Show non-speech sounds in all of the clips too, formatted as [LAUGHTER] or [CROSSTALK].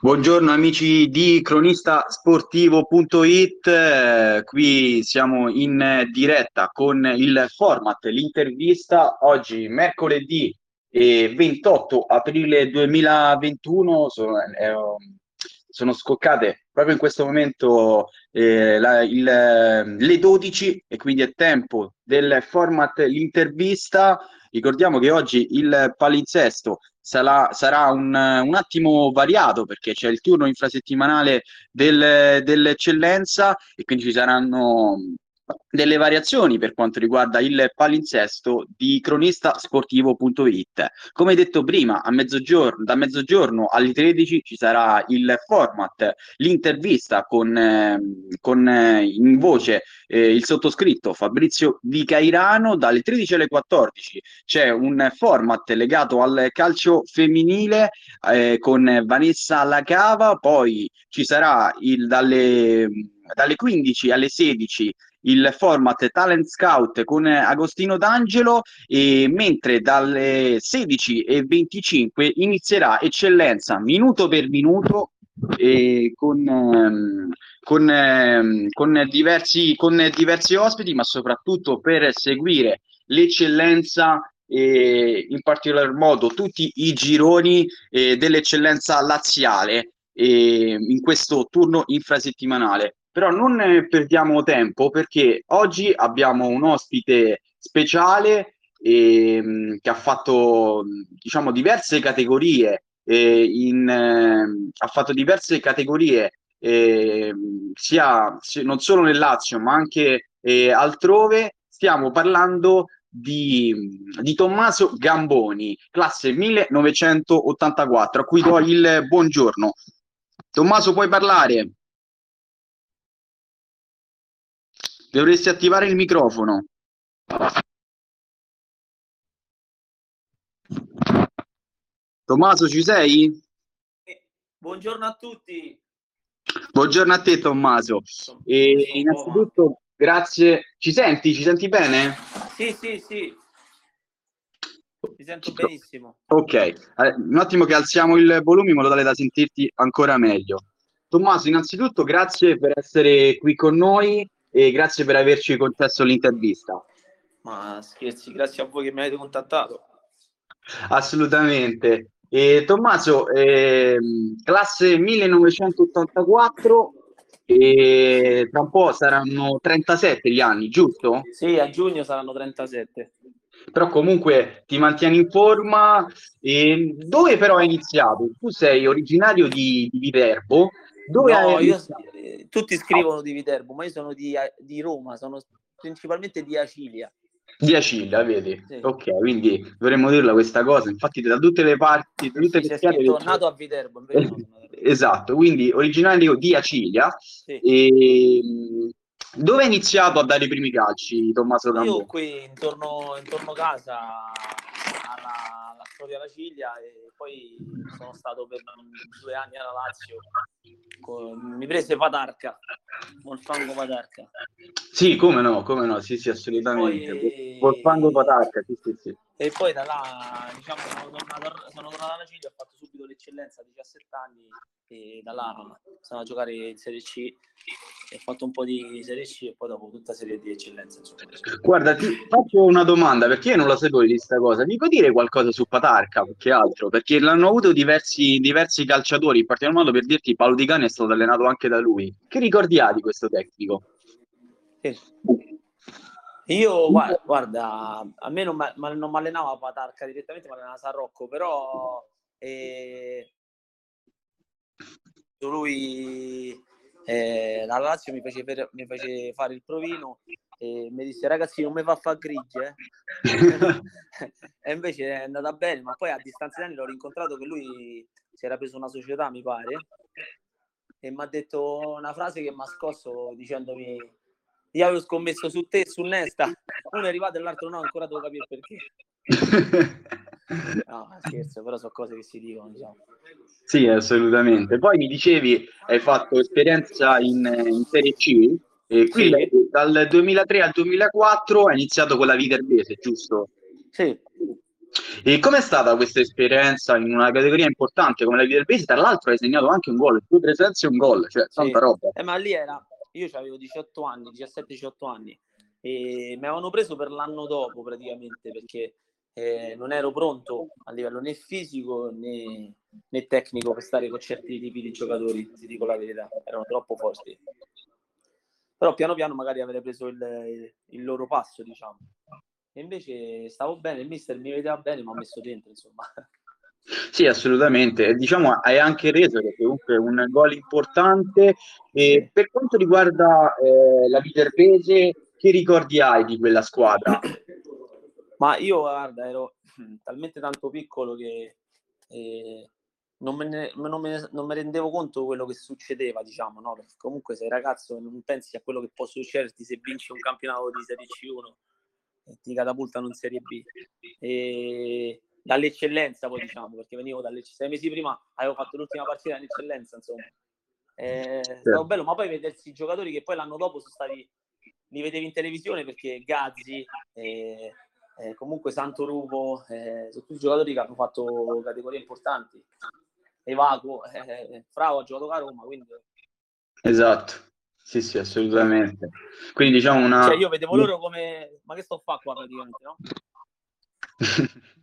Buongiorno amici di cronistasportivo.it, eh, qui siamo in diretta con il format, l'intervista oggi mercoledì eh, 28 aprile 2021, sono, eh, sono scoccate proprio in questo momento eh, la, il, le 12 e quindi è tempo del format l'intervista. Ricordiamo che oggi il palinsesto sarà, sarà un, un, attimo variato perché c'è il turno infrasettimanale del, dell'eccellenza e quindi ci saranno delle variazioni per quanto riguarda il palinsesto di cronistasportivo.it. Come detto prima, a mezzogiorno, da mezzogiorno alle 13 ci sarà il format, l'intervista con, eh, con eh, in voce eh, il sottoscritto Fabrizio Di Cairano. Dalle 13 alle 14 c'è un format legato al calcio femminile eh, con Vanessa Lacava, poi ci sarà il, dalle dalle 15 alle 16 il format Talent Scout con Agostino D'Angelo e mentre dalle 16 e 25 inizierà Eccellenza minuto per minuto con, ehm, con, ehm, con, diversi, con diversi ospiti ma soprattutto per seguire l'eccellenza e in particolar modo tutti i gironi eh, dell'eccellenza laziale eh, in questo turno infrasettimanale. Però non perdiamo tempo perché oggi abbiamo un ospite speciale eh, che ha fatto diciamo diverse categorie eh, in, eh, ha fatto diverse categorie ehm, sia non solo nel Lazio ma anche eh, altrove stiamo parlando di, di, Tommaso Gamboni, classe 1984, a cui do il buongiorno. Tommaso, puoi parlare? Dovresti attivare il microfono. Tommaso, ci sei? Buongiorno a tutti. Buongiorno a te, Tommaso. E innanzitutto, grazie. Ci senti? Ci senti bene? Sì, sì, sì. Mi sento benissimo. Ok, un attimo che alziamo il volume in modo tale da sentirti ancora meglio. Tommaso, innanzitutto grazie per essere qui con noi e grazie per averci concesso l'intervista. Ma scherzi, grazie a voi che mi avete contattato. Assolutamente. E, Tommaso, eh, classe 1984 e tra un po' saranno 37 gli anni, giusto? Sì, a giugno saranno 37. Però comunque ti mantieni in forma. E dove però hai iniziato? Tu sei originario di, di Viterbo. Dove no, io, tutti scrivono di Viterbo, ma io sono di, di Roma, sono principalmente di Acilia. Di Acilia, vedi? Sì. Ok, quindi dovremmo dirla questa cosa. Infatti, da tutte le parti, da tutte sì, le spiagge. Sono nato a Viterbo. esatto, quindi originario di Acilia. Sì. E, dove hai iniziato a dare i primi calci, Tommaso Gamboni? Io qui intorno, intorno casa alla, alla storia alla Ciglia e poi sono stato per due anni alla Lazio. Mi prese Patarca, Volfango Patarca. Sì, come no, come no, sì, sì, assolutamente. Poi... Volfango Patarca, sì, sì, sì. E poi da là, diciamo, sono tornato, sono tornato alla Ciglia, ho fatto subito l'eccellenza a 17 anni e da là sono a giocare in Serie C ho fatto un po' di Serie C e poi dopo tutta Serie di eccellenza. Insomma. Guarda, ti faccio una domanda perché io non la sapevo di questa cosa. Mi puoi dire qualcosa su Patarca che altro? Perché l'hanno avuto diversi, diversi calciatori, in particolar modo per dirti Paolo Di Cani è stato allenato anche da lui. Che ricordi ha di questo tecnico? Sì. Io guarda, a me non mi allenava Patarca direttamente, ma allenava San Rocco, però eh, lui eh, la Lazio mi fece, per, mi fece, fare il provino e mi disse ragazzi non mi fa fare grigie eh? [LAUGHS] e invece è andata bene ma poi a distanza di anni l'ho rincontrato che lui si era preso una società mi pare e mi ha detto una frase che mi ha scosso dicendomi io avevo scommesso su te e su Nesta uno è arrivato e l'altro no ancora devo capire perché [LAUGHS] No, scherzo, però sono cose che si dicono, diciamo. Sì, assolutamente. Poi mi dicevi, hai fatto esperienza in, in Serie C, e qui sì. dal 2003 al 2004 hai iniziato con la Viterbese, giusto? Sì. E com'è stata questa esperienza in una categoria importante come la Viterbese? Tra l'altro hai segnato anche un gol, due presenze e un gol, cioè tanta Sì. roba. Eh, ma lì era, io avevo 18 anni, 17-18 anni e mi avevano preso per l'anno dopo praticamente perché eh, non ero pronto a livello né fisico né, né tecnico per stare con certi tipi di giocatori, ti dico la verità, erano troppo forti. Però piano piano magari avrei preso il, il loro passo, diciamo. E invece stavo bene, il mister mi vedeva bene, mi ha messo dentro, insomma. Sì, assolutamente. Diciamo, hai anche reso perché comunque è un gol importante. E per quanto riguarda eh, la Viterbese, che ricordi hai di quella squadra? [CLEARS THROAT] Ma io, guarda, ero [CLEARS THROAT] talmente tanto piccolo che eh, non, me ne, non, me, non me rendevo conto di quello che succedeva, diciamo, no? Perché comunque sei ragazzo e non pensi a quello che può succederti se vinci un campionato di Serie C1 e ti catapultano in Serie B. E dall'eccellenza, poi diciamo, perché venivo dall'eccellenza. Sei mesi prima avevo fatto l'ultima partita in eccellenza, insomma. È stato bello, ma poi vedersi i giocatori che poi l'anno dopo sono stati, li vedevi in televisione perché Gazzi, eh, eh, comunque Santo Rupo, eh, sono tutti giocatori che hanno fatto categorie importanti. Evaco, eh, Frau ha giocato a Roma, quindi... Esatto, sì, sì, assolutamente. Quindi diciamo una... Cioè io vedevo loro come... Ma che sto a fare qua praticamente, no? [LAUGHS]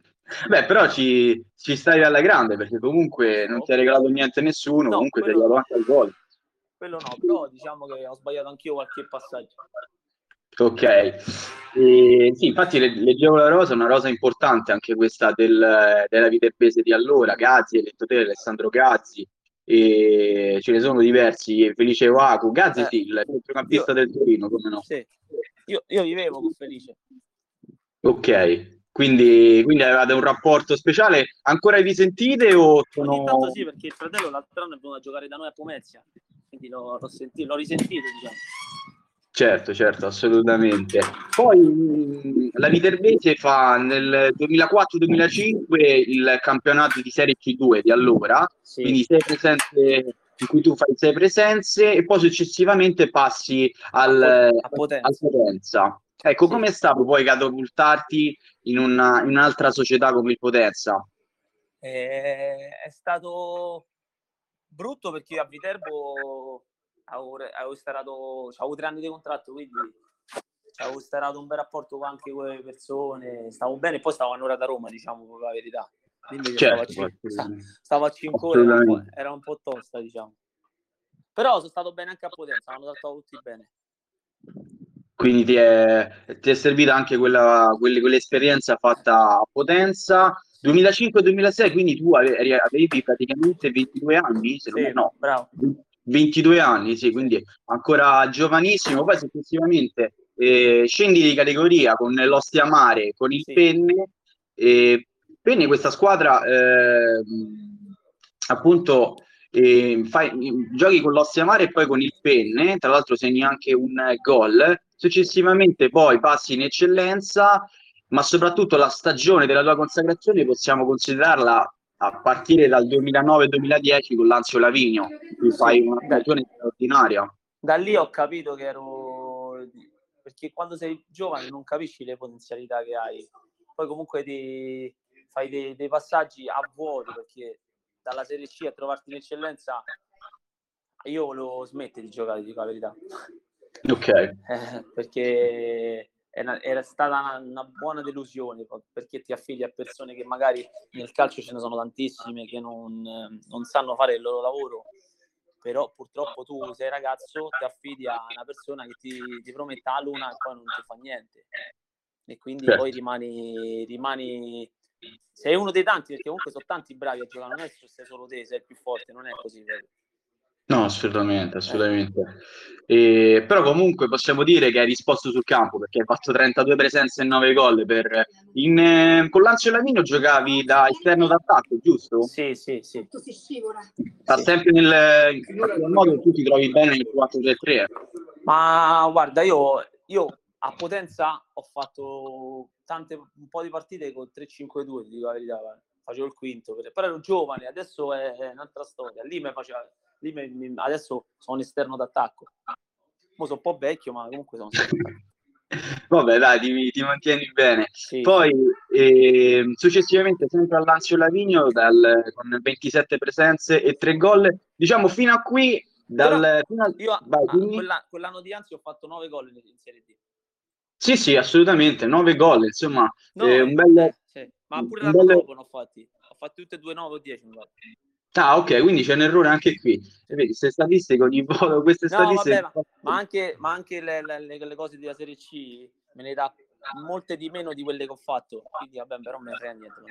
Beh, però ci, ci stavi alla grande perché comunque non ti ha regalato niente a nessuno, No, comunque sei quello arrivato no. anche al gol. Quello no, però diciamo che ho sbagliato anch'io qualche passaggio. Ok, E, sì, infatti le- leggevo la rosa, una rosa importante anche questa del, della Viterbese di allora, Gazzi, hai te, Alessandro Gazzi, e ce ne sono diversi, Felice Vacu, Gazzi Eh, sì, il centrocampista del Torino, come no? Sì. Io, io vivevo con Felice. Ok, quindi, quindi avevate un rapporto speciale, ancora vi sentite o Ogni sono... tanto sì, perché il fratello l'altro anno è venuto a giocare da noi a Pomezia, quindi l'ho, l'ho sentito, l'ho risentito, diciamo. Certo, certo, assolutamente. Poi la Viterbese fa nel 2004-2005 il campionato di Serie C2 di allora, Sì. quindi sei presenze in cui tu fai sei presenze e poi successivamente passi al, A Potenza. al Potenza. Ecco, Sì. com'è stato poi catapultarti in, una- in un'altra società come il Potenza? Eh, è stato brutto perché a Viterbo avevo, avevo starato, avevo tre anni di contratto, quindi avevo starato un bel rapporto con anche quelle persone, stavo bene, poi stavo un'ora da Roma, diciamo la verità. Quindi stavo a, Certo, stavo a 5 ore, era un, po', Assolutamente. era un po' tosta, diciamo. Però sono stato bene anche a Potenza, hanno trattato tutti bene. Quindi ti è, ti è servita anche quella, quelle- quell'esperienza fatta a Potenza. 2005-2006, quindi tu ave- eri- avevi praticamente 22 anni, se non Sì, no, bravo. 22 anni, sì, quindi ancora giovanissimo. Poi successivamente eh, scendi di categoria con l'Ostia Mare, con il Sì. Penne. E Penne, questa squadra, ehm, appunto, eh, fai- giochi con l'Ostia Mare e poi con il Penne. Tra l'altro, segni anche un gol. Successivamente, poi passi in eccellenza, ma soprattutto la stagione della tua consacrazione possiamo considerarla a partire dal 2009-2010 con l'Anzio Lavinio, in cui fai una stagione straordinaria. da lì ho capito che ero perché quando sei giovane non capisci le potenzialità che hai. Poi comunque ti fai dei, dei passaggi a vuoto perché dalla Serie C a trovarti in eccellenza io volevo smettere di giocare dico la verità Ok, Eh, [LAUGHS] perché era, era stata una, una buona delusione perché ti affidi a persone che magari nel calcio ce ne sono tantissime che non, non sanno fare il loro lavoro però purtroppo tu sei ragazzo ti affidi a una persona che ti, ti promette la luna e poi non ti fa niente e quindi Certo. poi rimani, rimani sei uno dei tanti perché comunque sono tanti bravi a giocare non è che sei solo te sei il più forte non è così vero? No, assolutamente, assolutamente. E- però comunque possiamo dire che hai risposto sul campo perché hai fatto 32 presenze e 9 gol. Per, in, eh, con Lazio e Lavinio giocavi da esterno d'attacco, giusto? sì sì sì scivola. Sta Sì. sempre nel in modo tu ti trovi bene nel 4-3-3. Ma guarda, io, io a Potenza ho fatto tante, un po' di partite con 3-5-2, ti dico la verità, guarda. Facevo il quinto, per- però ero giovane, adesso è, è un'altra storia. Lì mi faceva, lì mi- mi- adesso sono un esterno d'attacco. Mo sono un po' vecchio, ma comunque sono [LAUGHS] Vabbè, dai, ti, ti mantieni bene. Sì, Poi. Eh, successivamente, sempre al Lazio Lavinio, dal, con 27 presenze e 3 gol. Diciamo, fino a qui, dal, fino a, io vai, ah, quella, quell'anno di Anzi ho fatto 9 gol in Serie D. Sì, sì, assolutamente, 9 gol, insomma, no, eh, un bel... Ma pure l'anno bel... dopo ne ho fatti. Ho fatto tutte e due 9 o 10. Ah, ok, quindi c'è un errore anche qui. E vedi, queste statistiche ogni [LAUGHS] volta, queste no, statistiche... Vabbè, ma, ma, anche, ma anche le, le, le, cose della Serie C me ne dà molte di meno di quelle che ho fatto, quindi vabbè, però me ne frega niente.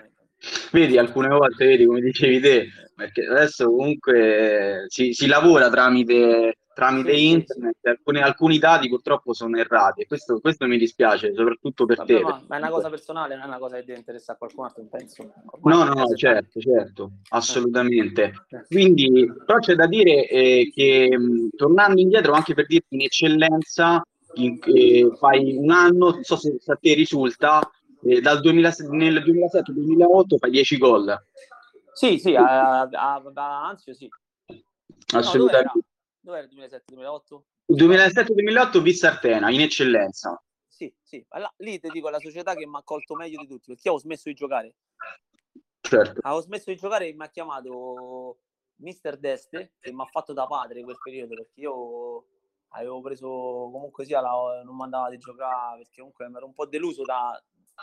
Vedi, alcune volte, vedi, come dicevi te, perché adesso comunque si, si lavora tramite tramite sì, internet, sì. Alcuni, alcuni, dati purtroppo sono errati e questo, questo mi dispiace, soprattutto per Vabbè, te. Ma, ma, è una cosa personale, non è una cosa che deve interessare a qualcun altro, penso. Ormai no, no, certo, certo, assolutamente. Eh. Quindi, però c'è da dire eh, che mh, tornando indietro, anche per dirti in eccellenza, in, eh, fai un anno, non so se, se a te risulta, eh, dal 2000, nel 2007-2008 fai 10 gol. Sì, sì, a, a, a Anzio sì. Assolutamente. No, dove era il 2007-2008? 2007-2008 Vista Artena, in eccellenza. Sì, sì, allora, lì ti dico, la società che mi ha colto meglio di tutti, perché io ho smesso di giocare. Certo. Avevo smesso di giocare e mi ha chiamato Mister Deste, che mi ha fatto da padre quel periodo, perché io avevo preso comunque sia, la, non mandava di giocare, perché comunque mi ero un po' deluso da,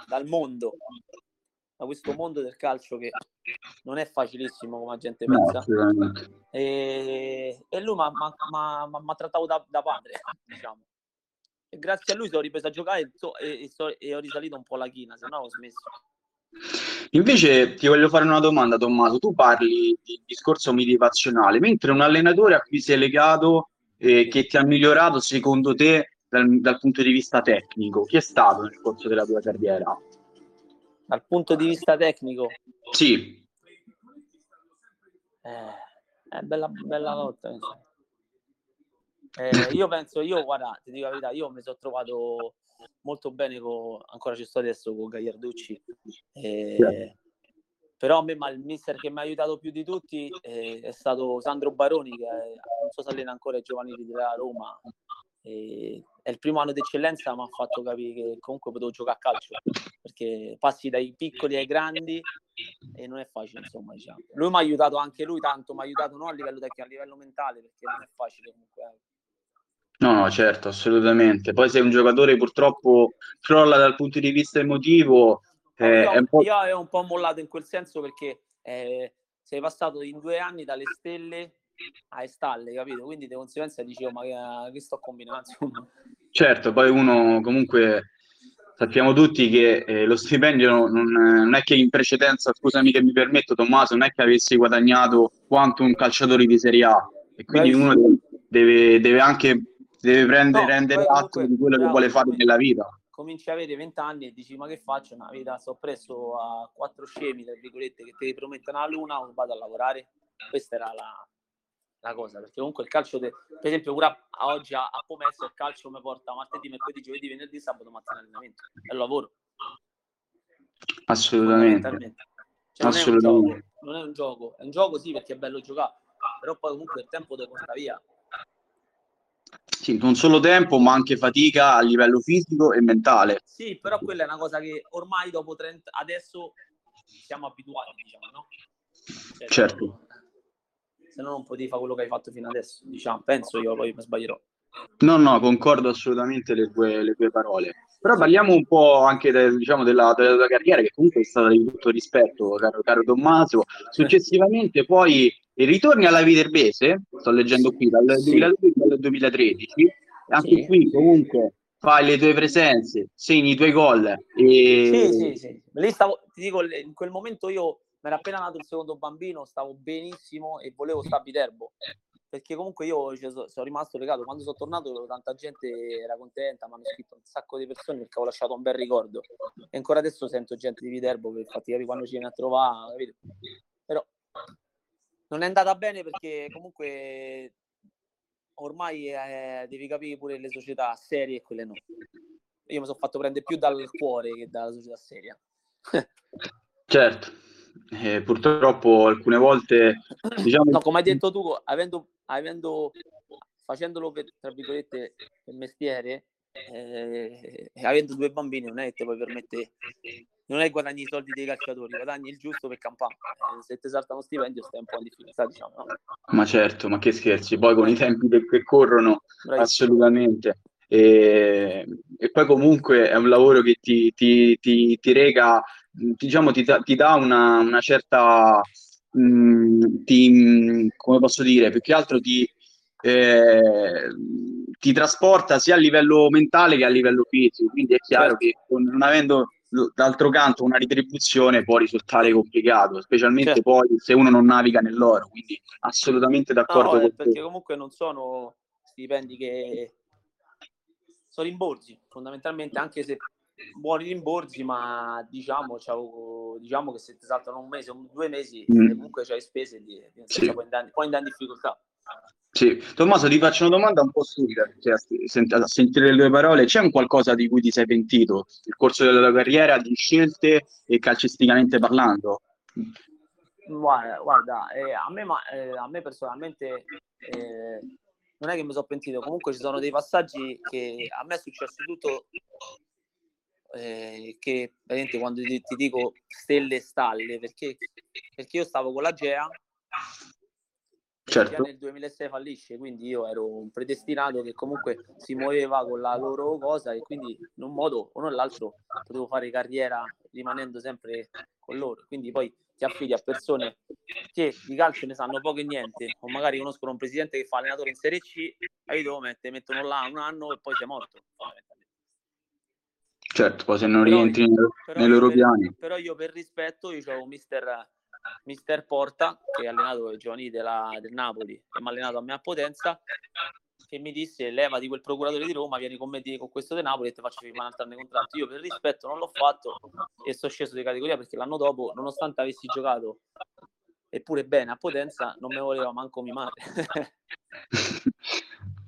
dal mondo da questo mondo del calcio che non è facilissimo come la gente pensa. No, e, e, lui mi ha trattato da, da, padre, diciamo. E grazie a lui sono ripreso a giocare e, e, so, e ho risalito un po' la china, se no ho smesso. Invece ti voglio fare una domanda, Tommaso. Tu parli di discorso motivazionale, mentre un allenatore a cui sei legato, eh, che ti ha migliorato secondo te dal, dal punto di vista tecnico, chi è stato nel corso della tua carriera? Dal punto di vista tecnico? Sì. Eh, è bella, bella lotta. Eh, [LAUGHS] io penso, io guarda, ti dico la verità, io mi sono trovato molto bene con, ancora ci sto adesso con Gagliarducci. Eh, però a me ma il mister che mi ha aiutato più di tutti eh, è stato Sandro Baroni, che è, non so se allena ancora i giovanili della Roma, e è il primo anno d'eccellenza mi ha fatto capire che comunque potevo giocare a calcio perché passi dai piccoli ai grandi e non è facile insomma diciamo. lui mi ha aiutato anche lui tanto mi ha aiutato non a livello tecnico a livello mentale perché non è facile comunque eh. No, no, certo, assolutamente. Poi se un giocatore purtroppo crolla dal punto di vista emotivo, eh, io, io avevo un po' mollato in quel senso perché eh, sei passato in due anni dalle stelle a stalle, capito? Quindi di conseguenza dicevo, ma che, che sto combinando? [LAUGHS] Insomma. Certo, poi uno comunque sappiamo tutti che eh, lo stipendio non, non, è che in precedenza, scusami che mi permetto Tommaso, non è che avessi guadagnato quanto un calciatore di Serie A e quindi Beh, uno deve, deve, anche deve prendere, no, rendere atto di quello bravo, che vuole fare nella vita. Cominci a avere vent'anni e dici ma che faccio? Una vita sto presso a quattro scemi, tra virgolette, che ti promettono la luna o vado a lavorare? Questa era la, la cosa, perché comunque il calcio, de... per esempio, pure a, oggi a, a il calcio mi porta martedì, mercoledì, giovedì, venerdì, sabato, mattina allenamento, è lavoro. Assolutamente. Cioè, Assolutamente. Non, è non, è un gioco, è un gioco sì perché è bello giocare, però poi comunque il tempo ti porta via. Sì, non solo tempo, ma anche fatica a livello fisico e mentale. Sì, però quella è una cosa che ormai dopo 30, adesso siamo abituati, diciamo, no? Cioè, certo se no non potevi fare quello che hai fatto fino adesso, diciamo, penso io, poi mi sbaglierò. No, no, concordo assolutamente le tue, le tue parole. Però parliamo un po' anche de, diciamo, della, della, tua carriera, che comunque è stata di tutto rispetto, caro, caro Tommaso. Successivamente poi ritorni alla Viterbese, sto leggendo qui, dal sì. 2012 al 2013, anche sì. qui comunque fai le tue presenze, segni i tuoi gol. E... Sì, sì, sì. Lì stavo, ti dico, in quel momento io era appena nato il secondo bambino, stavo benissimo e volevo stare a Viterbo. Perché comunque io cioè, sono rimasto legato. Quando sono tornato, tanta gente era contenta, mi hanno scritto un sacco di persone perché ho lasciato un bel ricordo. E ancora adesso sento gente di Viterbo che infatti quando ci viene a trovare, capito? Però non è andata bene perché comunque ormai eh, devi capire pure le società serie e quelle no. Io mi sono fatto prendere più dal cuore che dalla società seria. [LAUGHS] certo eh, purtroppo alcune volte diciamo... no, come hai detto tu avendo, avendo facendolo per, tra virgolette per mestiere eh, avendo due bambini non è che ti puoi permettere non è guadagni i soldi dei calciatori, guadagni il giusto per campare. Eh, se ti salta uno stipendio stai un po' in difficoltà, diciamo. No? Ma certo, ma che scherzi, poi con i tempi che corrono, Bravissimo. assolutamente. E, e, poi comunque è un lavoro che ti, ti, ti, ti rega, diciamo, ti, ti dà una, una certa, mh, mm, ti, come posso dire, più che altro ti, eh, ti trasporta sia a livello mentale che a livello fisico, quindi è chiaro certo. che non avendo d'altro canto una ritribuzione può risultare complicato, specialmente certo. poi se uno non naviga nell'oro, quindi assolutamente d'accordo no, con perché te. comunque non sono stipendi che sono rimborsi, fondamentalmente anche se buoni rimborsi, ma diciamo, diciamo che se ti saltano un mese o due mesi mm. comunque c'hai spese e sì. poi andare in difficoltà. Sì, Tommaso ti faccio una domanda un po' stupida, cioè, a, sentire le tue parole, c'è un qualcosa di cui ti sei pentito nel corso della tua carriera di scelte e calcisticamente parlando? Guarda, guarda eh, a, me, ma, eh, a, me, personalmente eh, non è che mi sono pentito, comunque ci sono dei passaggi che a me è successo tutto eh, che veramente quando ti, ti, dico stelle e stalle, perché, perché io stavo con la GEA certo. nel 2006 fallisce, quindi io ero un predestinato che comunque si muoveva con la loro cosa e quindi in un modo o nell'altro potevo fare carriera rimanendo sempre con loro. Quindi poi ti affidi a persone che di calcio ne sanno poco e niente, o magari conoscono un presidente che fa allenatore in Serie C, e io devo mettere, mettono là un anno e poi sei morto. Certo, poi se non però rientri io, nei loro per, piani. Però io per rispetto, io un mister mister Porta, che ha allenato i giovani della, del Napoli e mi ha allenato a me a Potenza, che mi disse leva di quel procuratore di Roma, vieni con me con questo di Napoli e ti faccio firmare un altro contratto. Io per rispetto non l'ho fatto e sono sceso di categoria perché l'anno dopo, nonostante avessi giocato eppure bene a Potenza, non mi voleva manco mimare. [LAUGHS]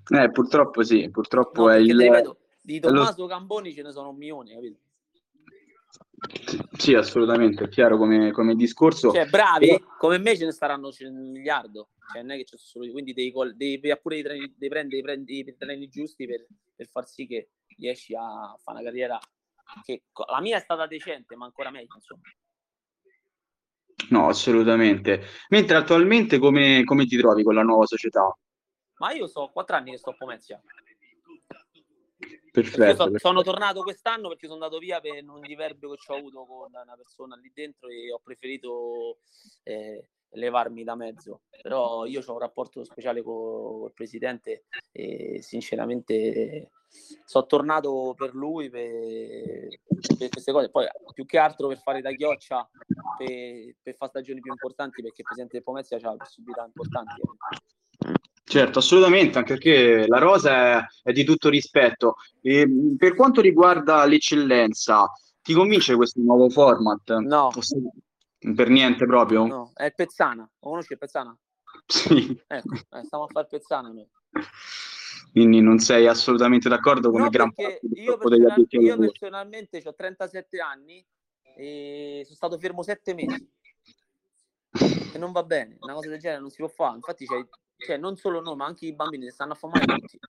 eh, purtroppo sì, purtroppo no, è il... Ripeto, di Tommaso lo... Camboni ce ne sono un milione, capito? Sì, assolutamente, è chiaro come, come discorso. Cioè, bravi, come me ce ne staranno un miliardo. Cioè, non è che c'è solo quindi devi, devi, devi pure dei treni, devi prendere, prendi, i treni giusti per, per, far sì che riesci a fare una carriera che la mia è stata decente, ma ancora meglio, insomma. No, assolutamente. Mentre attualmente come, come ti trovi con la nuova società? Ma io so quattro anni che sto a Pomezia. Perfetto. So, sono tornato quest'anno perché sono andato via per un diverbio che ho avuto con una persona lì dentro e ho preferito eh, levarmi da mezzo. Però io ho un rapporto speciale con il presidente e sinceramente sono tornato per lui per, per, queste cose. Poi più che altro per fare da chioccia per, per fare stagioni più importanti perché il presidente del Pomezia ha possibilità importanti. Certo, assolutamente, anche perché la rosa è, è di tutto rispetto. E, per quanto riguarda l'eccellenza, ti convince questo nuovo format? No. Per niente proprio? No, è il Pezzana. Lo conosci il Pezzana? Sì. Ecco, eh, stiamo a fare Pezzana noi. Quindi non sei assolutamente d'accordo con no, il gran parte io, personal- io personalmente ho 37 anni e sono stato fermo 7 mesi e non va bene, una cosa del genere non si può fare. Infatti c'è cioè non solo noi, ma anche i bambini stanno a fare tutti.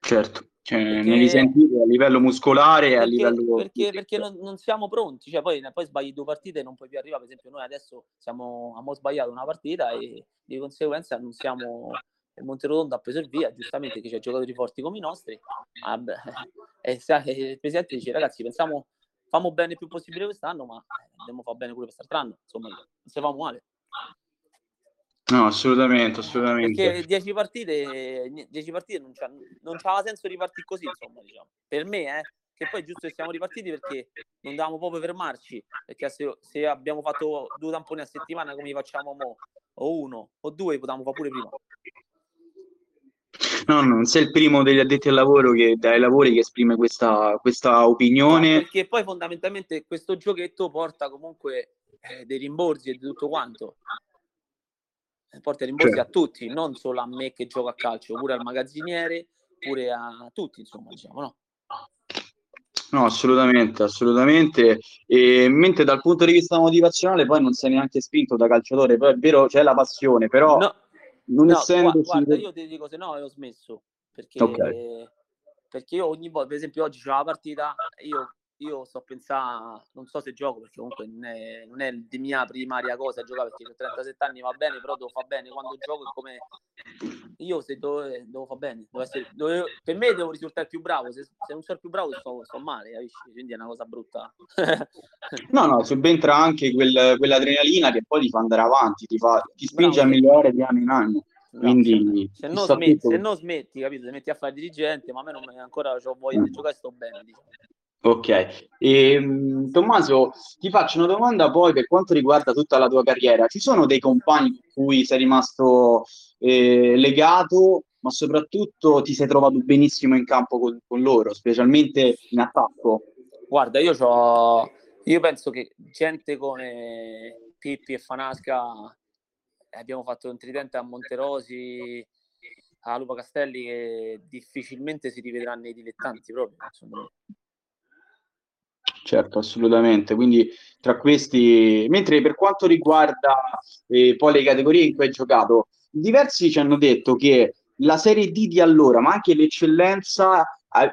Certo, cioè, perché... ne risentite a livello muscolare e a livello... Perché, perché non, non, siamo pronti, cioè poi, poi, sbagli due partite e non puoi più arrivare, per esempio noi adesso siamo, abbiamo sbagliato una partita e di conseguenza non siamo... Il Monterotondo ha preso il via, giustamente che c'è giocatori forti come i nostri. Vabbè. [LAUGHS] E, il presidente dice ragazzi pensiamo, famo bene il più possibile quest'anno, ma dobbiamo fare bene pure quest'altro insomma non si fa male. No, assolutamente, assolutamente. Perché 10 partite, 10 partite non, c'ha, non c'aveva senso ripartire così, insomma, diciamo. Per me, eh, che poi è giusto che siamo ripartiti perché non dovevamo proprio fermarci, perché se, se abbiamo fatto due tamponi a settimana come li facciamo mo, o uno o due, potevamo fare pure prima. No, non sei il primo degli addetti al lavoro che dai lavori che esprime questa, questa opinione. No, perché poi fondamentalmente questo giochetto porta comunque eh, dei rimborsi e di tutto quanto porta rimborsi certo. a tutti, non solo a me che gioco a calcio, pure al magazziniere, pure a tutti, insomma, diciamo, no? No, assolutamente, assolutamente. E mentre dal punto di vista motivazionale poi non sei neanche spinto da calciatore, poi è vero, c'è la passione, però no, non no, essendo... Guarda, io ti dico, se no ho smesso, perché okay. perché io ogni volta, per esempio oggi c'è la partita, io io sto pensando, non so se gioco perché comunque non è, non è di mia primaria cosa giocare perché ho 37 anni va bene, però devo fare bene quando gioco è come io se devo, devo fare bene, devo essere, devo, per me devo risultare più bravo, se, se non sono più bravo sto, sto male, capisci? quindi è una cosa brutta. [LAUGHS] no, no, subentra anche quel, quell'adrenalina che poi ti fa andare avanti, ti, fa, ti spinge bravo. a migliorare di anno in anno. Quindi, se, non smetti, se non smetti, capito? Se metti a fare dirigente, ma a me non ancora ho voglia di giocare, sto bene. Diciamo. Ok, e, um, Tommaso, ti faccio una domanda poi per quanto riguarda tutta la tua carriera. Ci sono dei compagni con cui sei rimasto eh, legato, ma soprattutto ti sei trovato benissimo in campo con, con loro, specialmente in attacco? Guarda, io, io penso che gente come Pippi e Fanasca abbiamo fatto un tridente a Monterosi, a Lupa Castelli che difficilmente si rivedrà nei dilettanti proprio, insomma. Certo, assolutamente. Quindi tra questi, mentre per quanto riguarda eh, poi le categorie in cui hai giocato, diversi ci hanno detto che la Serie D di allora, ma anche l'eccellenza,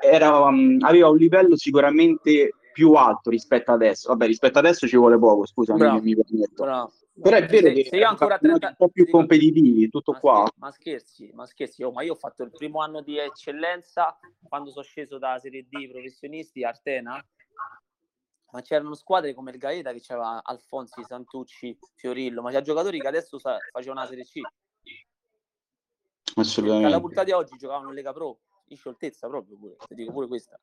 era, um, aveva un livello sicuramente più alto rispetto adesso. Vabbè, rispetto adesso ci vuole poco, scusa, mi, mi permetto. Bravo. Però è vero se, che se io ancora 30... un po' più competitivi, tutto ma qua. Scherzi, ma scherzi, ma scherzi, oh, ma io ho fatto il primo anno di eccellenza quando sono sceso da Serie D professionisti a Artena ma c'erano squadre come il Gaeta che c'era Alfonsi, Santucci, Fiorillo, ma c'è giocatori che adesso sa, facevano la Serie C. Assolutamente. La puntata di oggi giocavano in Lega Pro, in scioltezza proprio pure, ti dico pure questa.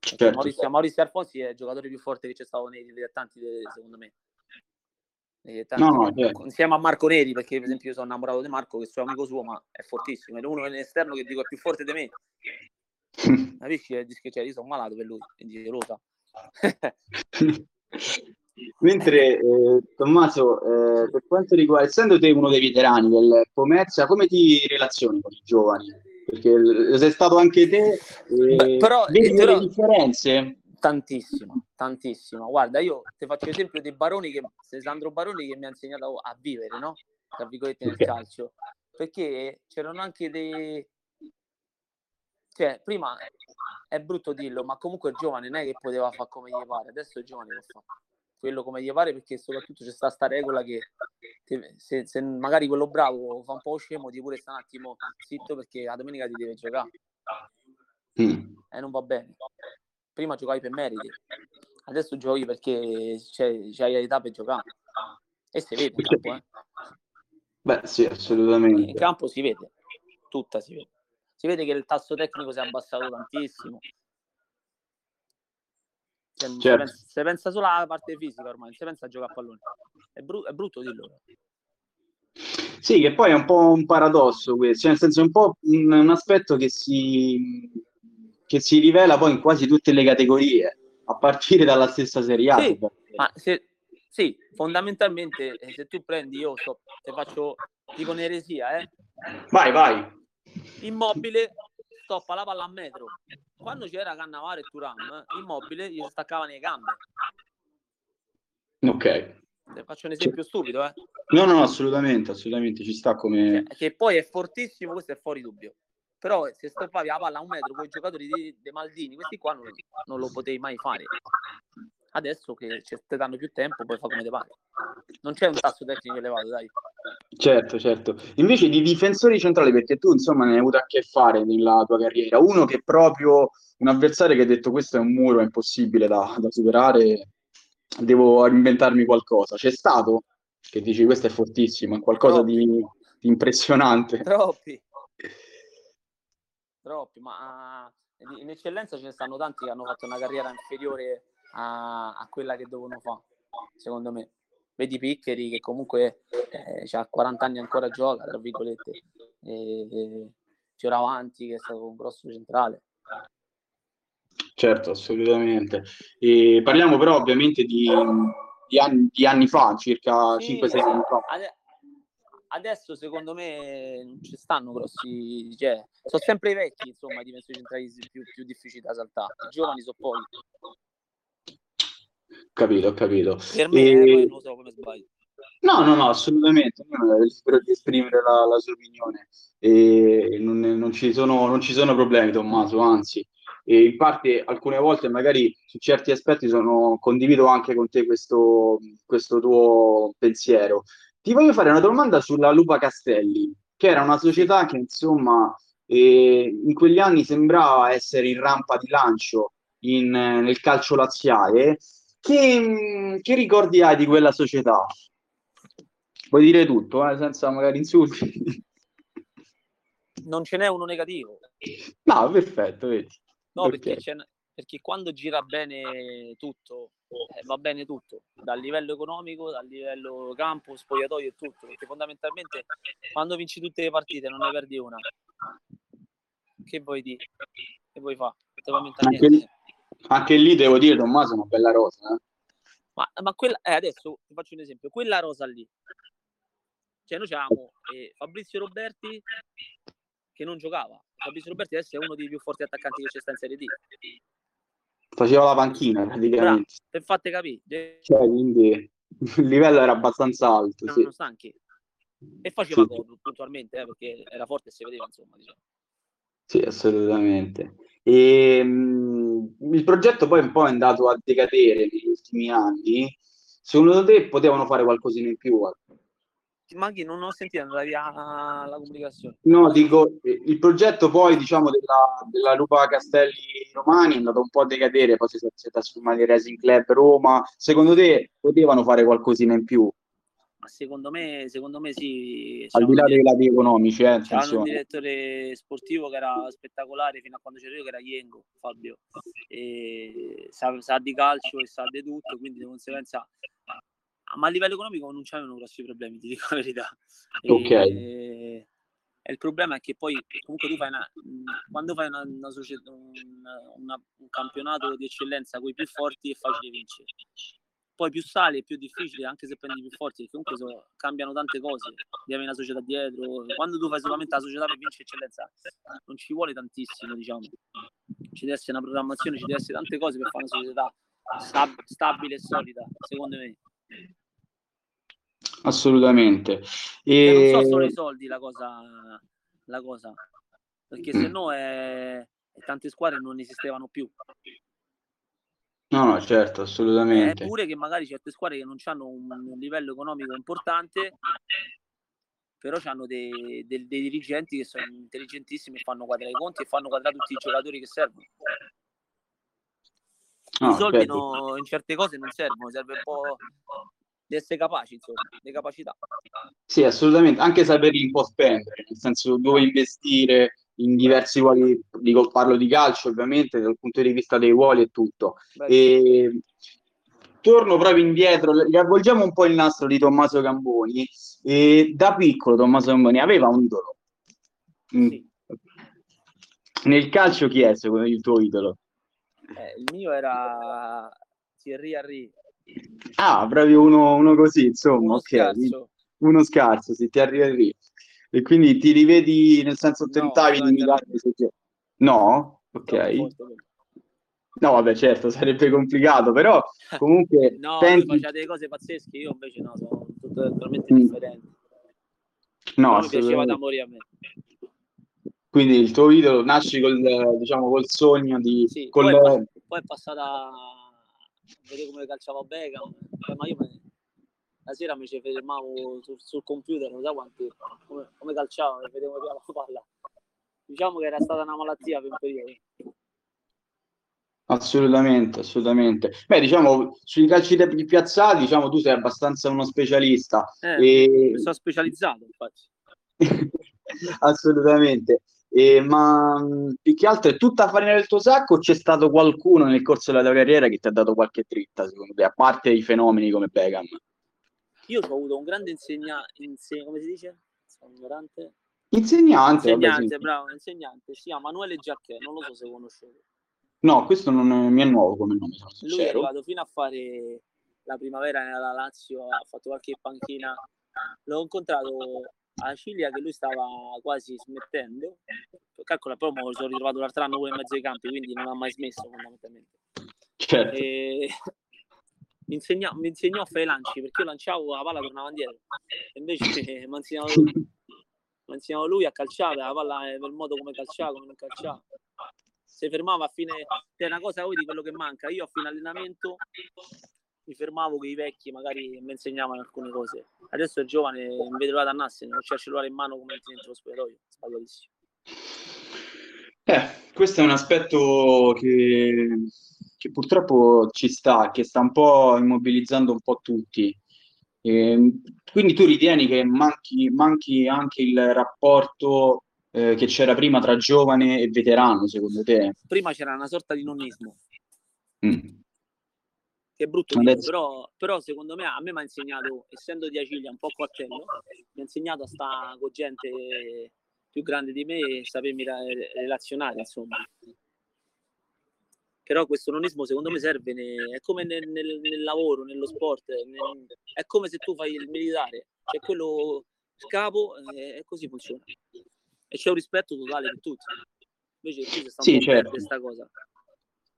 Certo. Maurizio, Maurizio, Alfonsi è il giocatore più forte che c'è stato nei dilettanti, secondo me. No, no, certo. Insieme a Marco Neri, perché per esempio io sono innamorato di Marco, che è suo amico suo, ma è fortissimo. È uno esterno che dico è più forte di me. [LAUGHS] Capisci? Cioè, io sono malato per lui, quindi lo sa. [LAUGHS] Mentre eh, Tommaso, eh, per quanto riguarda, essendo te uno dei veterani del commercio, come ti relazioni con i giovani? Perché sei stato anche te, eh, Beh, però, vedi però, le differenze? Tantissimo, tantissimo. Guarda, io ti faccio l'esempio dei Baroni, che, Sandro Baroni che mi ha insegnato a vivere, no? Tra virgolette nel okay. calcio. Perché c'erano anche dei, cioè, prima è brutto dirlo, ma comunque il giovane non è che poteva fare come gli pare, adesso il giovane lo fa quello come gli pare perché soprattutto c'è sta sta regola che se, se, magari quello bravo fa un po' scemo ti pure sta un attimo zitto perché la domenica ti deve giocare. Mm. e non va bene. Prima giocavi per meriti. Adesso giochi perché c'è, c'hai l'età per giocare. E si vede in campo eh. beh sì assolutamente. In campo si vede. Tutta si vede si vede che il tasso tecnico si è abbassato tantissimo. Cioè, certo. se, pensa, se, pensa, solo alla parte fisica ormai, se pensa a giocare a pallone. È, bru- è brutto dirlo. Sì, che poi è un po' un paradosso questo, cioè nel senso è un po' un, un aspetto che si, che si rivela poi in quasi tutte le categorie, a partire dalla stessa Serie A. Sì, ma se, sì, fondamentalmente eh, se tu prendi, io so, te faccio tipo un'eresia, eh? Vai, vai immobile stoppa la palla a metro. Quando c'era Cannavaro e Turam, immobile gli staccava le gambe. Ok. Faccio un esempio stupido, eh? No, no, assolutamente, assolutamente ci sta come... Che, che poi è fortissimo, questo è fuori dubbio. Però se stoppavi la palla a un metro con i giocatori dei Maldini, questi qua non, non lo potevi mai fare. Adesso che ci danno più tempo, puoi fare come te pare. Non c'è un tasso tecnico elevato, dai. Certo, certo. Invece di difensori centrali, perché tu insomma ne hai avuto a che fare nella tua carriera, uno che è proprio un avversario che ha detto questo è un muro, è impossibile da, da superare, devo inventarmi qualcosa. C'è stato che dici questo è fortissimo, qualcosa di, di, impressionante. Troppi. [LAUGHS] Troppi, ma in eccellenza ce ne stanno tanti che hanno fatto una carriera inferiore a, a quella che devono fare, secondo me. Vedi Piccheri che comunque eh, ha 40 anni ancora gioca, tra virgolette, e, e Fioravanti che è stato un grosso centrale. Certo, assolutamente. E parliamo però ovviamente di, di, anni, di anni, fa, circa sì, 5-6 anni fa. adesso secondo me non ci stanno grossi, cioè, sono sempre i vecchi, insomma, i difensori centrali più, più difficili da saltare. I giovani sono pochi. Capito, ho capito. Per me, e... eh, non so come sbaglio. No, no, no, assolutamente, ognuno è libero di esprimere la, la sua opinione e non, non ci sono, non ci sono problemi, Tommaso, anzi, e in parte alcune volte magari su certi aspetti sono, condivido anche con te questo, questo tuo pensiero. Ti voglio fare una domanda sulla Lupa Castelli, che era una società che insomma eh, in quegli anni sembrava essere in rampa di lancio in, nel calcio laziale. Che, che ricordi hai di quella società? Puoi dire tutto, eh, senza magari insulti. Non ce n'è uno negativo. No, perfetto, vedi. No, okay. perché, perché, quando gira bene tutto, eh, va bene tutto, dal livello economico, dal livello campo, spogliatoio e tutto, perché fondamentalmente quando vinci tutte le partite non ne perdi una. Che vuoi dire? Che vuoi fare? Anche anche lì devo dire, Tommaso, una bella rosa. Eh? Ma, ma quella, eh, adesso ti faccio un esempio, quella rosa lì, cioè noi abbiamo eh, Fabrizio Roberti che non giocava. Fabrizio Roberti adesso è uno dei più forti attaccanti che c'è sta in Serie D. Faceva la panchina praticamente. Per fatte capire. Cioè, quindi il livello era abbastanza alto. Erano sì. stanchi. E faceva sì. puntualmente, eh, perché era forte e si vedeva, insomma. Diciamo. Sì, assolutamente. E, mh, il progetto poi un po' è andato a decadere negli ultimi anni. Secondo te potevano fare qualcosina in più? Maghi non ho sentito andare via la comunicazione. No, dico, il progetto poi diciamo della, della Lupa Castelli Romani è andato un po' a decadere, poi si è trasformato in Racing Club Roma. Secondo te potevano fare qualcosina in più? Ma secondo me, secondo me sì. Al di là dei lati economici, eh, c'era un direttore sportivo che era spettacolare fino a quando c'era io, che era Yengo, Fabio. E sa, sa di calcio e sa di tutto, quindi di conseguenza ma a livello economico non c'erano grossi problemi, ti dico la verità. Ok. E, e il problema è che poi comunque tu fai una, quando fai una, una società, un, una, un, campionato di eccellenza con i più forti è facile vincere. Poi più sali è più difficile, anche se prendi più forti, perché comunque so, cambiano tante cose, devi avere una società dietro. Quando tu fai solamente la società per vincere eccellenza, non ci vuole tantissimo, diciamo. Ci deve essere una programmazione, ci deve essere tante cose per fare una società stab- stabile e solida, secondo me. Assolutamente. E... Non so solo i soldi la cosa, la cosa. perché se no è... tante squadre non esistevano più. No, no, certo, assolutamente. Eppure che magari certe squadre che non hanno un livello economico importante, però hanno dei, dei, dei, dirigenti che sono intelligentissimi e fanno quadrare i conti e fanno quadrare tutti i giocatori che servono. No, I soldi no, in certe cose non servono, serve un po' di essere capaci, insomma, le capacità. Sì, assolutamente, anche sapere un po' spendere, nel senso dove investire in diversi ruoli, dico, parlo di calcio ovviamente dal punto di vista dei ruoli e tutto. E, torno proprio indietro, riavvolgiamo un po' il nastro di Tommaso Gamboni. E da piccolo Tommaso Gamboni aveva un idolo. Mm. Sì. Nel calcio chi è secondo il tuo idolo? Eh, il mio era Thierry Henry. Ah, proprio uno, uno così, insomma, uno ok. Scarso. Uno scarso, ti arriva lì. E quindi ti rivedi, nel senso, tentavi no, di imitarli? No? Ok. No, vabbè, certo, sarebbe complicato, però [LAUGHS] comunque... no, pensi... faceva delle cose pazzesche, io invece no, sono totalmente mm. differenti. No, mi piaceva da morire a me. Quindi il tuo idolo nasce col, diciamo, col sogno di... Sì, col... poi, è poi è passata vedere come calciava Beckham, cioè, ma io me, la sera mi ci fermavo sul, sul computer, non so quanti, come, come calciava, e vedevo la palla. Diciamo che era stata una malattia per un periodo. Assolutamente, assolutamente. Beh, diciamo, sui calci piazzati, diciamo, tu sei abbastanza uno specialista. Eh, e... Sono specializzato, infatti. [LAUGHS] assolutamente. Eh, ma più che altro è tutta farina del tuo sacco o c'è stato qualcuno nel corso della tua carriera che ti ha dato qualche dritta, secondo te, a parte i fenomeni come Beckham? Io ho avuto un grande insegnante, inse- come si dice? Sono ignorante. Insegnante, insegnante vabbè, sì. bravo, insegnante, si chiama Manuele Giacchè, non lo so se conoscete. No, questo non è, mi è nuovo come nome. Lui è arrivato fino a fare la primavera nella Lazio, ha fatto qualche panchina. L'ho incontrato a Ciglia che lui stava quasi smettendo. Calcola, però mi sono ritrovato l'altro anno pure in mezzo ai campi, quindi non ha mai smesso fondamentalmente. Certo. E... mi, insegna, mi insegnò a fare i lanci perché io lanciavo la palla tornava indietro. E invece [LAUGHS] [LAUGHS] mi insegnava lui, insegnava lui a calciare la palla per modo come calciava come non calciava si fermava a fine è una cosa di quello che manca. Io a fine allenamento mi fermavo con i vecchi magari mi insegnavano alcune cose. Adesso è giovane mi vedo la dannarsene non c'è il cellulare in mano come dentro lo spogliatoio sbagliatissimo. Eh, questo è un aspetto che che purtroppo ci sta, che sta un po' immobilizzando un po' tutti. E, quindi tu ritieni che manchi, manchi anche il rapporto eh, che c'era prima tra giovane e veterano, secondo te? Prima c'era una sorta di nonnismo. Mm. Che è brutto dire, però, però, secondo me a me mi ha insegnato, essendo di Acilia un po' quartello, mi ha insegnato a stare con gente più grande di me e sapermi relazionare, insomma però questo nonismo secondo me serve, ne, è come nel, nel, nel, lavoro, nello sport, nel, è come se tu fai il militare, c'è quello il capo e così funziona. E c'è un rispetto totale per tutti. Invece qui si sta sì, certo. questa cosa.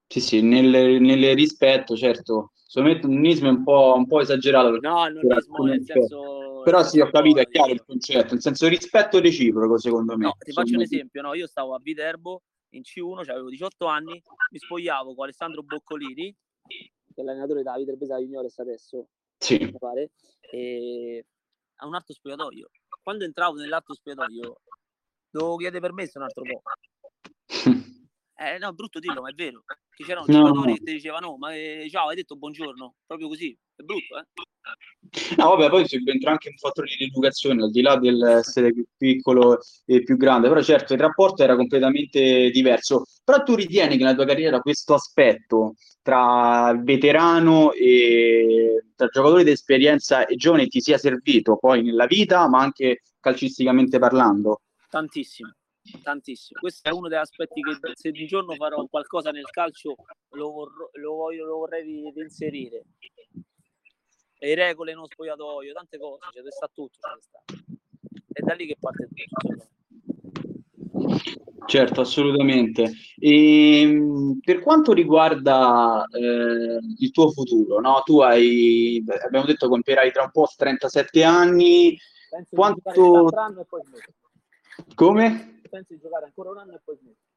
Sì, sì, nel, nel rispetto, certo. Me il nonismo è un po', un po esagerato. No, il nonismo nel senso... Però sì, ho capito, è chiaro il concetto, nel senso rispetto reciproco, secondo me. No, ti faccio un esempio, no? Io stavo a Viterbo in C1, cioè avevo 18 anni, mi spogliavo con Alessandro Boccolini, che è l'allenatore da Viterbo Juniores adesso, sì. pare, e a un altro spogliatoio. Quando entravo nell'altro spogliatoio, dovevo chiedere permesso un altro po'. [LAUGHS] Eh, no, brutto dirlo, ma è vero. Che c'erano no, giocatori che ti dicevano, ma eh, ciao, hai detto buongiorno, proprio così. È brutto, eh? No, vabbè, poi subentra anche un fattore di educazione, al di là dell'essere più piccolo e più grande, però certo il rapporto era completamente diverso. Però tu ritieni che nella tua carriera questo aspetto tra veterano e tra giocatori di esperienza e giovane ti sia servito poi nella vita, ma anche calcisticamente parlando? Tantissimo tantissimo. Questo è uno degli aspetti che se un giorno farò qualcosa nel calcio lo, vorrò, lo, voglio, lo vorrei inserire. Le regole non spogliatoio, tante cose, cioè, sta tutto. Cioè, È da lì che parte tutto. Certo, assolutamente. E, ehm, per quanto riguarda eh, il tuo futuro, no? tu hai, abbiamo detto, compierai tra un po' 37 anni. Penso quanto... Come? Penso di giocare ancora un anno e poi smetti.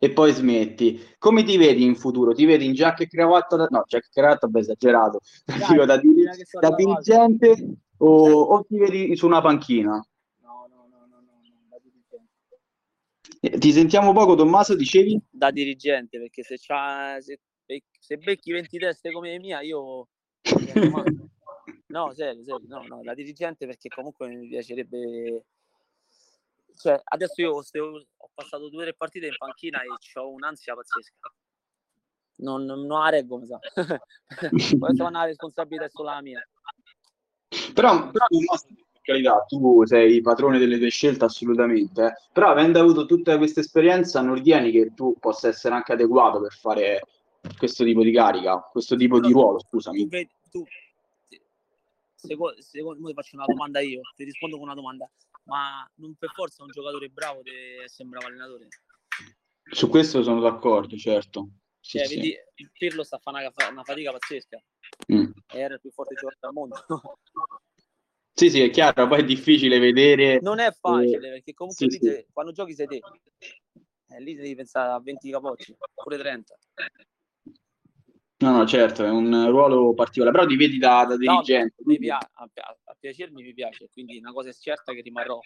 E poi smetti. Come ti vedi in futuro? Ti vedi in giacca e cravatta? Da... No, giacca e cravatta, beh, esagerato. Dai, [LAUGHS] Dico, da, dir- da dirigente o, o, ti vedi su una panchina? No, no, no, no, no, da dirigente. Eh, ti sentiamo poco, Tommaso, dicevi? Da dirigente, perché se, se, se becchi 20 teste come le mia, io... [LAUGHS] no, serio, serio, no, no, da dirigente perché comunque mi piacerebbe cioè, adesso io ho passato due o tre partite in panchina e ho un'ansia pazzesca. Non, non la reggo, mi sa. [LAUGHS] Questa è una responsabilità solo la mia. Però, però carità, tu sei padrone delle tue scelte assolutamente, eh. però avendo avuto tutta questa esperienza non ritieni che tu possa essere anche adeguato per fare questo tipo di carica, questo tipo di ruolo, scusami. Tu, secondo, secondo me faccio una domanda io, ti rispondo con una domanda ma non per forza un giocatore bravo deve essere un bravo allenatore. Su questo sono d'accordo, certo. Sì, cioè, sì. vedi, il Pirlo sta fare una, una fatica pazzesca. Mm. Era il più forte giocatore al mondo. sì, sì, è chiaro, poi è difficile vedere. Non è facile, eh, perché comunque sì, te, quando giochi sei te. Eh, lì devi pensare a 20 capocci, pure 30. No, no, certo, è un ruolo particolare, però ti vedi da, da dirigente. No, piace, a, a piacermi mi piace, quindi una cosa è certa che rimarrò.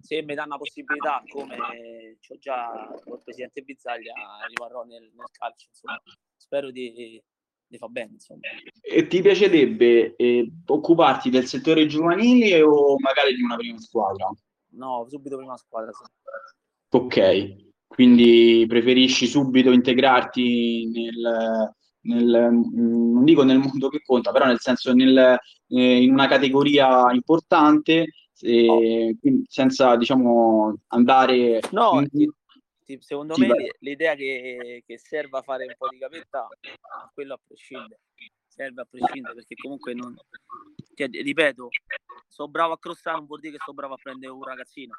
Se mi danno la possibilità, come ho già col presidente Bizzaglia, rimarrò nel, nel calcio, insomma. Spero di, di far bene, insomma. E ti piacerebbe eh, occuparti del settore giovanile o magari di una prima squadra? No, subito prima squadra, sì. Ok, quindi preferisci subito integrarti nel nel, mm, non dico nel mondo che conta, però nel senso nel, eh, in una categoria importante, eh, senza diciamo andare... No, in... ti, secondo me beh. l'idea che, che serva fare un po' di capetta, quello a prescindere, serve a prescindere perché comunque non... Cioè, ripeto, sono bravo a crossare, non vuol dire che sono bravo a prendere un ragazzino.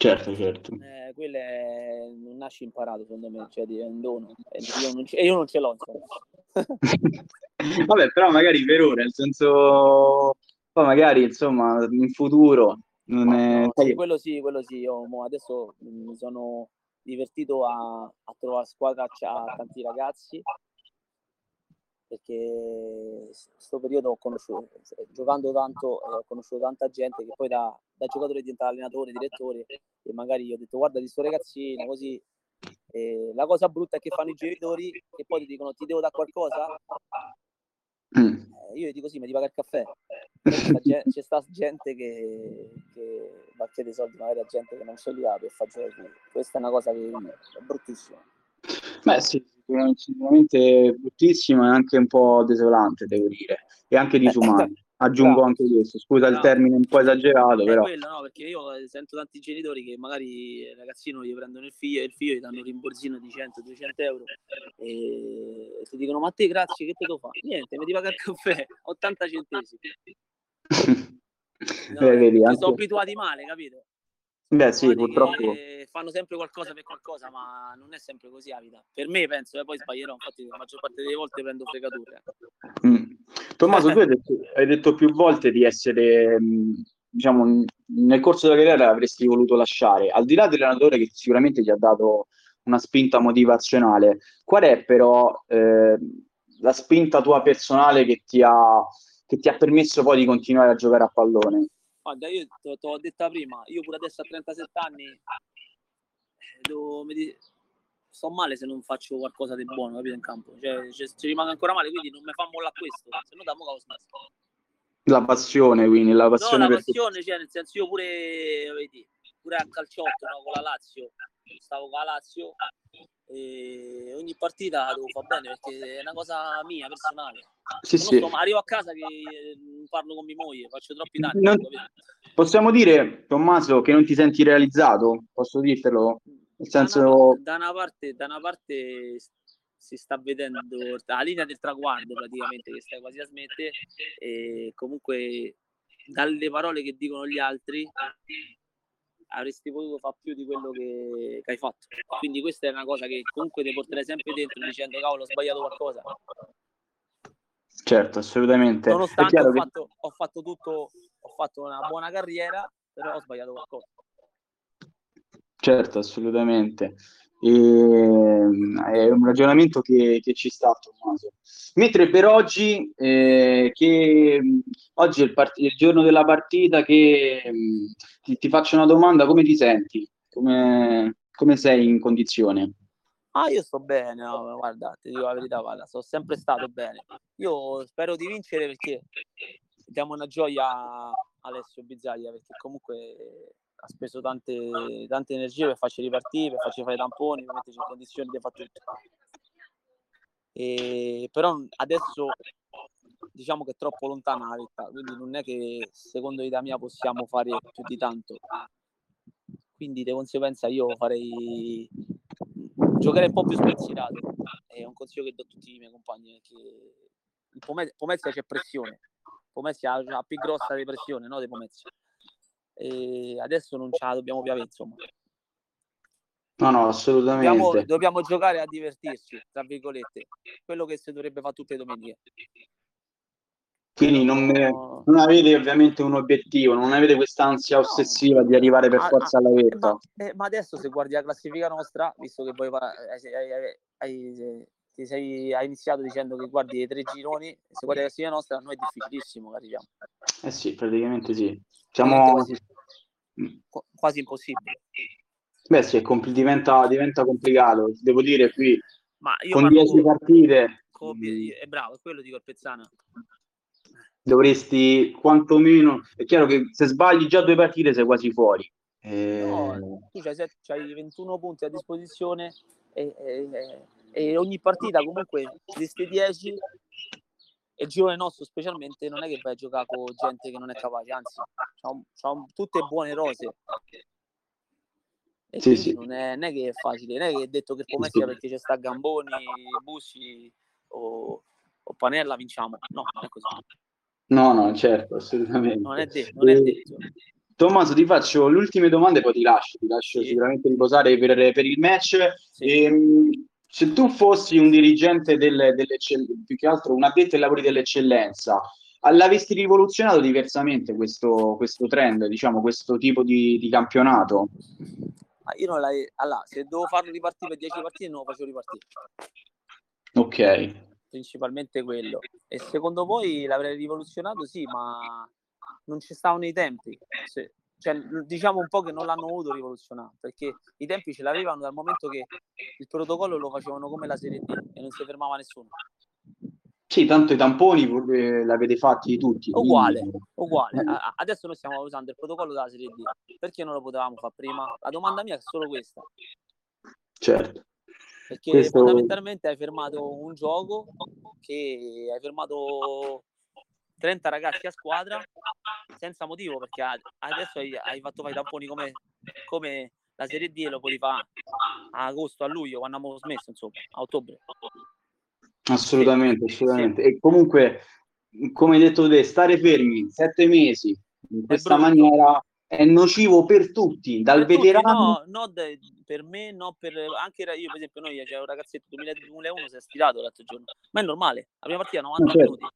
Certo, certo. Eh, quello è... non nasce imparato, secondo me, cioè è un dono. E io non, ce... io non ce l'ho. [LAUGHS] Vabbè, però magari per ora, nel senso, poi magari insomma in futuro non è... No, sì, quello sì, quello sì. Io adesso mi sono divertito a, a trovare squadra a tanti ragazzi perché in questo periodo ho conosciuto, giocando tanto, eh, ho conosciuto tanta gente che poi da, da giocatore diventa allenatore, direttore e magari io ho detto guarda di sto ragazzino così e la cosa brutta è che fanno i genitori e poi ti dicono ti devo dare qualcosa? Mm. eh, io gli dico sì, mi ti paga il caffè c'è sta gente che, che va a chiedere soldi magari a gente che non ce li ha per far giocare. Questa è una cosa che è bruttissima beh sì sicuramente bruttissimo e anche un po' desolante, devo dire, e anche disumano. [LAUGHS] Aggiungo anche questo, scusa no. il termine un po' esagerato, però. Quello, no, perché io eh, sento tanti genitori che magari il ragazzino gli prendono il figlio e il figlio gli danno un rimborsino di 100-200 euro e ti dicono ma te grazie che te lo fa? Niente, mi ti paga il caffè, 80 centesimi. [LAUGHS] no, Beh, vedi, anche... sono abituati male, capito? Beh, sì, purtroppo. Fanno sempre qualcosa per qualcosa, ma non è sempre così la vita. Per me penso, e eh, poi sbaglierò, infatti la maggior parte delle volte prendo fregature. Mm. Tommaso, tu hai detto, hai detto, più volte di essere, mm, diciamo, nel corso della carriera avresti voluto lasciare, al di là dell'allenatore che sicuramente ti ha dato una spinta motivazionale, qual è però eh, la spinta tua personale che ti, ha, che ti ha permesso poi di continuare a giocare a pallone? Guarda, io te l'ho detto prima, io pure adesso a 37 anni eh, devo, mi, sto male se non faccio qualcosa di buono, capito, in campo. Cioè, ci, ci rimango ancora male, quindi non mi fa molla questo, se no da mo' ho smesso. La passione, quindi, la passione. No, la passione, cioè, nel senso, io pure, vedi, pure a calciotto, no, con la Lazio, stavo con la Lazio, e ogni partita devo fare bene perché è una cosa mia, personale. Sì, sì. So, arrivo a casa che non parlo con mia moglie, faccio troppi danni. Non... Possiamo dire, Tommaso, che non ti senti realizzato? Posso dirtelo? Nel senso... Da una, da una, parte, da una parte si sta vedendo la linea del traguardo praticamente che stai quasi a smettere e comunque dalle parole che dicono gli altri avresti potuto fare più di quello che, che, hai fatto. Quindi questa è una cosa che comunque ti porterai sempre dentro dicendo cavolo ho sbagliato qualcosa. Certo, assolutamente. Nonostante ho, che... fatto, ho fatto tutto, ho fatto una buona carriera, però ho sbagliato qualcosa. Certo, assolutamente. E, ehm, è un ragionamento che, che, ci sta, Tommaso. Mentre per oggi, eh, che oggi è il, part- il, giorno della partita, che ti, ti, faccio una domanda: come ti senti? Come, come sei in condizione? Ah, io sto bene, no, guarda, ti dico la verità, guarda, sono sempre stato bene. Io spero di vincere perché diamo una gioia a Alessio Bizzaglia, perché comunque ha speso tante, tante energie per farci ripartire, per farci fare i tamponi, per metterci in condizioni di fare tutto. E, però adesso diciamo che è troppo lontana la vetta, quindi non è che secondo l'idea mia possiamo fare più di tanto. Quindi di conseguenza io farei giocherei un po' più spensierato. È un consiglio che do a tutti i miei compagni perché il Pomezia c'è pressione. Pomezia ha la più grossa depressione, no? Di Pomezia e adesso non ce la dobbiamo più avere, insomma. No, no, assolutamente. Dobbiamo, dobbiamo, giocare a divertirci, tra virgolette, quello che si dovrebbe fare tutte le domeniche. Quindi non, no. non avete ovviamente un obiettivo, non avete quest'ansia ossessiva no. di arrivare per forza alla vetta. Ma, eh, ma, adesso se guardi la classifica nostra, visto che poi hai, hai, hai, ti sei, hai iniziato dicendo che guardi i tre gironi, se guardi la classifica nostra, a noi è difficilissimo che arriviamo. Eh sì, praticamente sì. Siamo quasi, quasi impossibile. Beh sì, compl- diventa, diventa, complicato. Devo dire qui, Ma io con 10 partite... Copie, è bravo, è quello di Corpezzana. Dovresti quantomeno... È chiaro che se sbagli già due partite sei quasi fuori. Eh... No, tu hai 21 punti a disposizione e, e, e ogni partita comunque queste 10 e il girone nostro specialmente non è che vai a giocare con gente che non è capace, anzi, ha tutte buone rose. E sì, sì. Non, è, non, è, che è facile, non è che è detto che Pomezia perché c'è sta Gamboni, Bussi o, o, Panella vinciamo. No, non è così. No, no, certo, assolutamente. Non è, detto, non è detto. Tommaso, ti faccio le ultime domande, poi ti lascio, ti lascio sì. sicuramente riposare per, per il match. Sì. E, ehm, se tu fossi un dirigente del, più che altro un addetto ai lavori dell'eccellenza, l'avresti rivoluzionato diversamente questo, questo trend, diciamo, questo tipo di, di campionato? io non la... allora, se devo farlo ripartire per 10 partite, non lo facevo ripartire. Ok. Principalmente quello. E secondo voi l'avrei rivoluzionato? Sì, ma non ci stavano i tempi. Se, cioè, diciamo un po' che non l'hanno voluto rivoluzionare perché i tempi ce l'avevano dal momento che il protocollo lo facevano come la Serie D e non si fermava nessuno. Sì, tanto i tamponi eh, l'avete fatti tutti. Uguale, quindi... uguale. Adesso noi stiamo usando il protocollo della Serie D. Perché non lo potevamo fare prima? La domanda mia è solo questa. Certo. Perché Questo... fondamentalmente hai fermato un gioco che hai fermato 30 ragazzi a squadra senza motivo perché adesso hai, hai fatto fare i tamponi come, come, la Serie D e lo potevi fare a agosto, a luglio, quando abbiamo smesso, insomma, a ottobre. Assolutamente, sì. assolutamente. Sì. E comunque, come hai detto te, stare fermi sette mesi in questa maniera è nocivo per tutti, dal per veterano... Tutti, no, no de, per me, no, per anche io per esempio, noi c'è un ragazzetto 2001 si è stirato l'altro giorno, ma è normale, la prima partita 90 certo. minuti,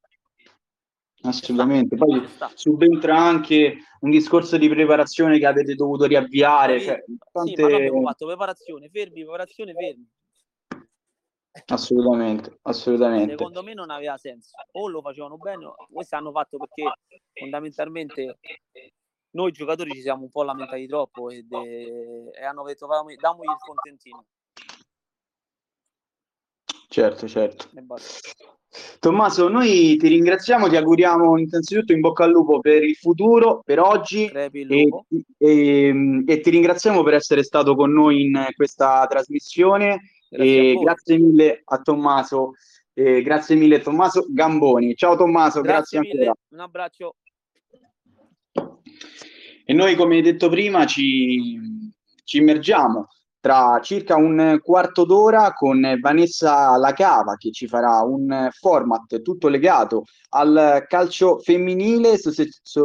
Assolutamente, poi subentra anche un discorso di preparazione che avete dovuto riavviare. Sì, cioè, tante... sì abbiamo fatto preparazione, fermi, preparazione, fermi. Assolutamente, assolutamente. Secondo me non aveva senso. O lo facevano bene, o questi hanno fatto perché fondamentalmente noi giocatori ci siamo un po' lamentati troppo ed, e hanno detto damogli il contentino. Certo, certo. Tommaso, noi ti ringraziamo, ti auguriamo innanzitutto in bocca al lupo per il futuro, per oggi e, e, e, ti ringraziamo per essere stato con noi in questa trasmissione. Grazie, grazie mille a Tommaso, eh, grazie mille Tommaso Gamboni. Ciao Tommaso, grazie, grazie ancora. Un abbraccio. E noi, come detto prima, ci, ci immergiamo tra circa un quarto d'ora con Vanessa Lacava che ci farà un format tutto legato al calcio femminile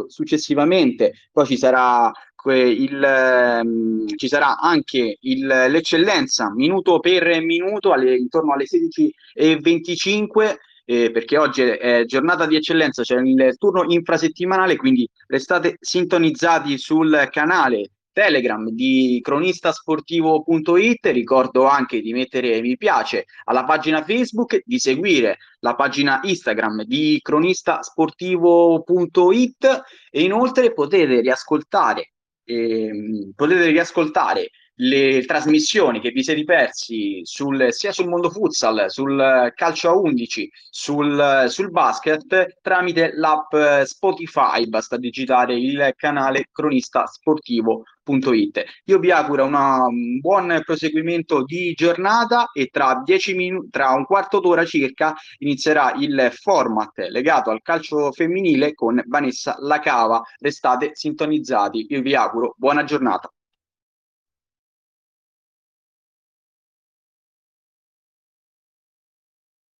successivamente. Poi ci sarà il, ehm, ci sarà anche il, l'eccellenza minuto per minuto alle, intorno alle 16.25 eh, perché oggi è giornata di eccellenza, c'è il turno infrasettimanale, quindi restate sintonizzati sul canale Telegram di cronistasportivo.it, ricordo anche di mettere mi piace alla pagina Facebook, di seguire la pagina Instagram di cronistasportivo.it e inoltre potete riascoltare, ehm, potete riascoltare le trasmissioni che vi siete persi sul, sia sul mondo futsal, sul calcio a 11, sul, sul basket tramite l'app Spotify. Basta digitare il canale cronistasportivo.it. Io vi auguro una, un buon proseguimento di giornata e tra, minu- tra un quarto d'ora circa inizierà il format legato al calcio femminile con Vanessa Lacava. Restate sintonizzati. Io vi auguro buona giornata.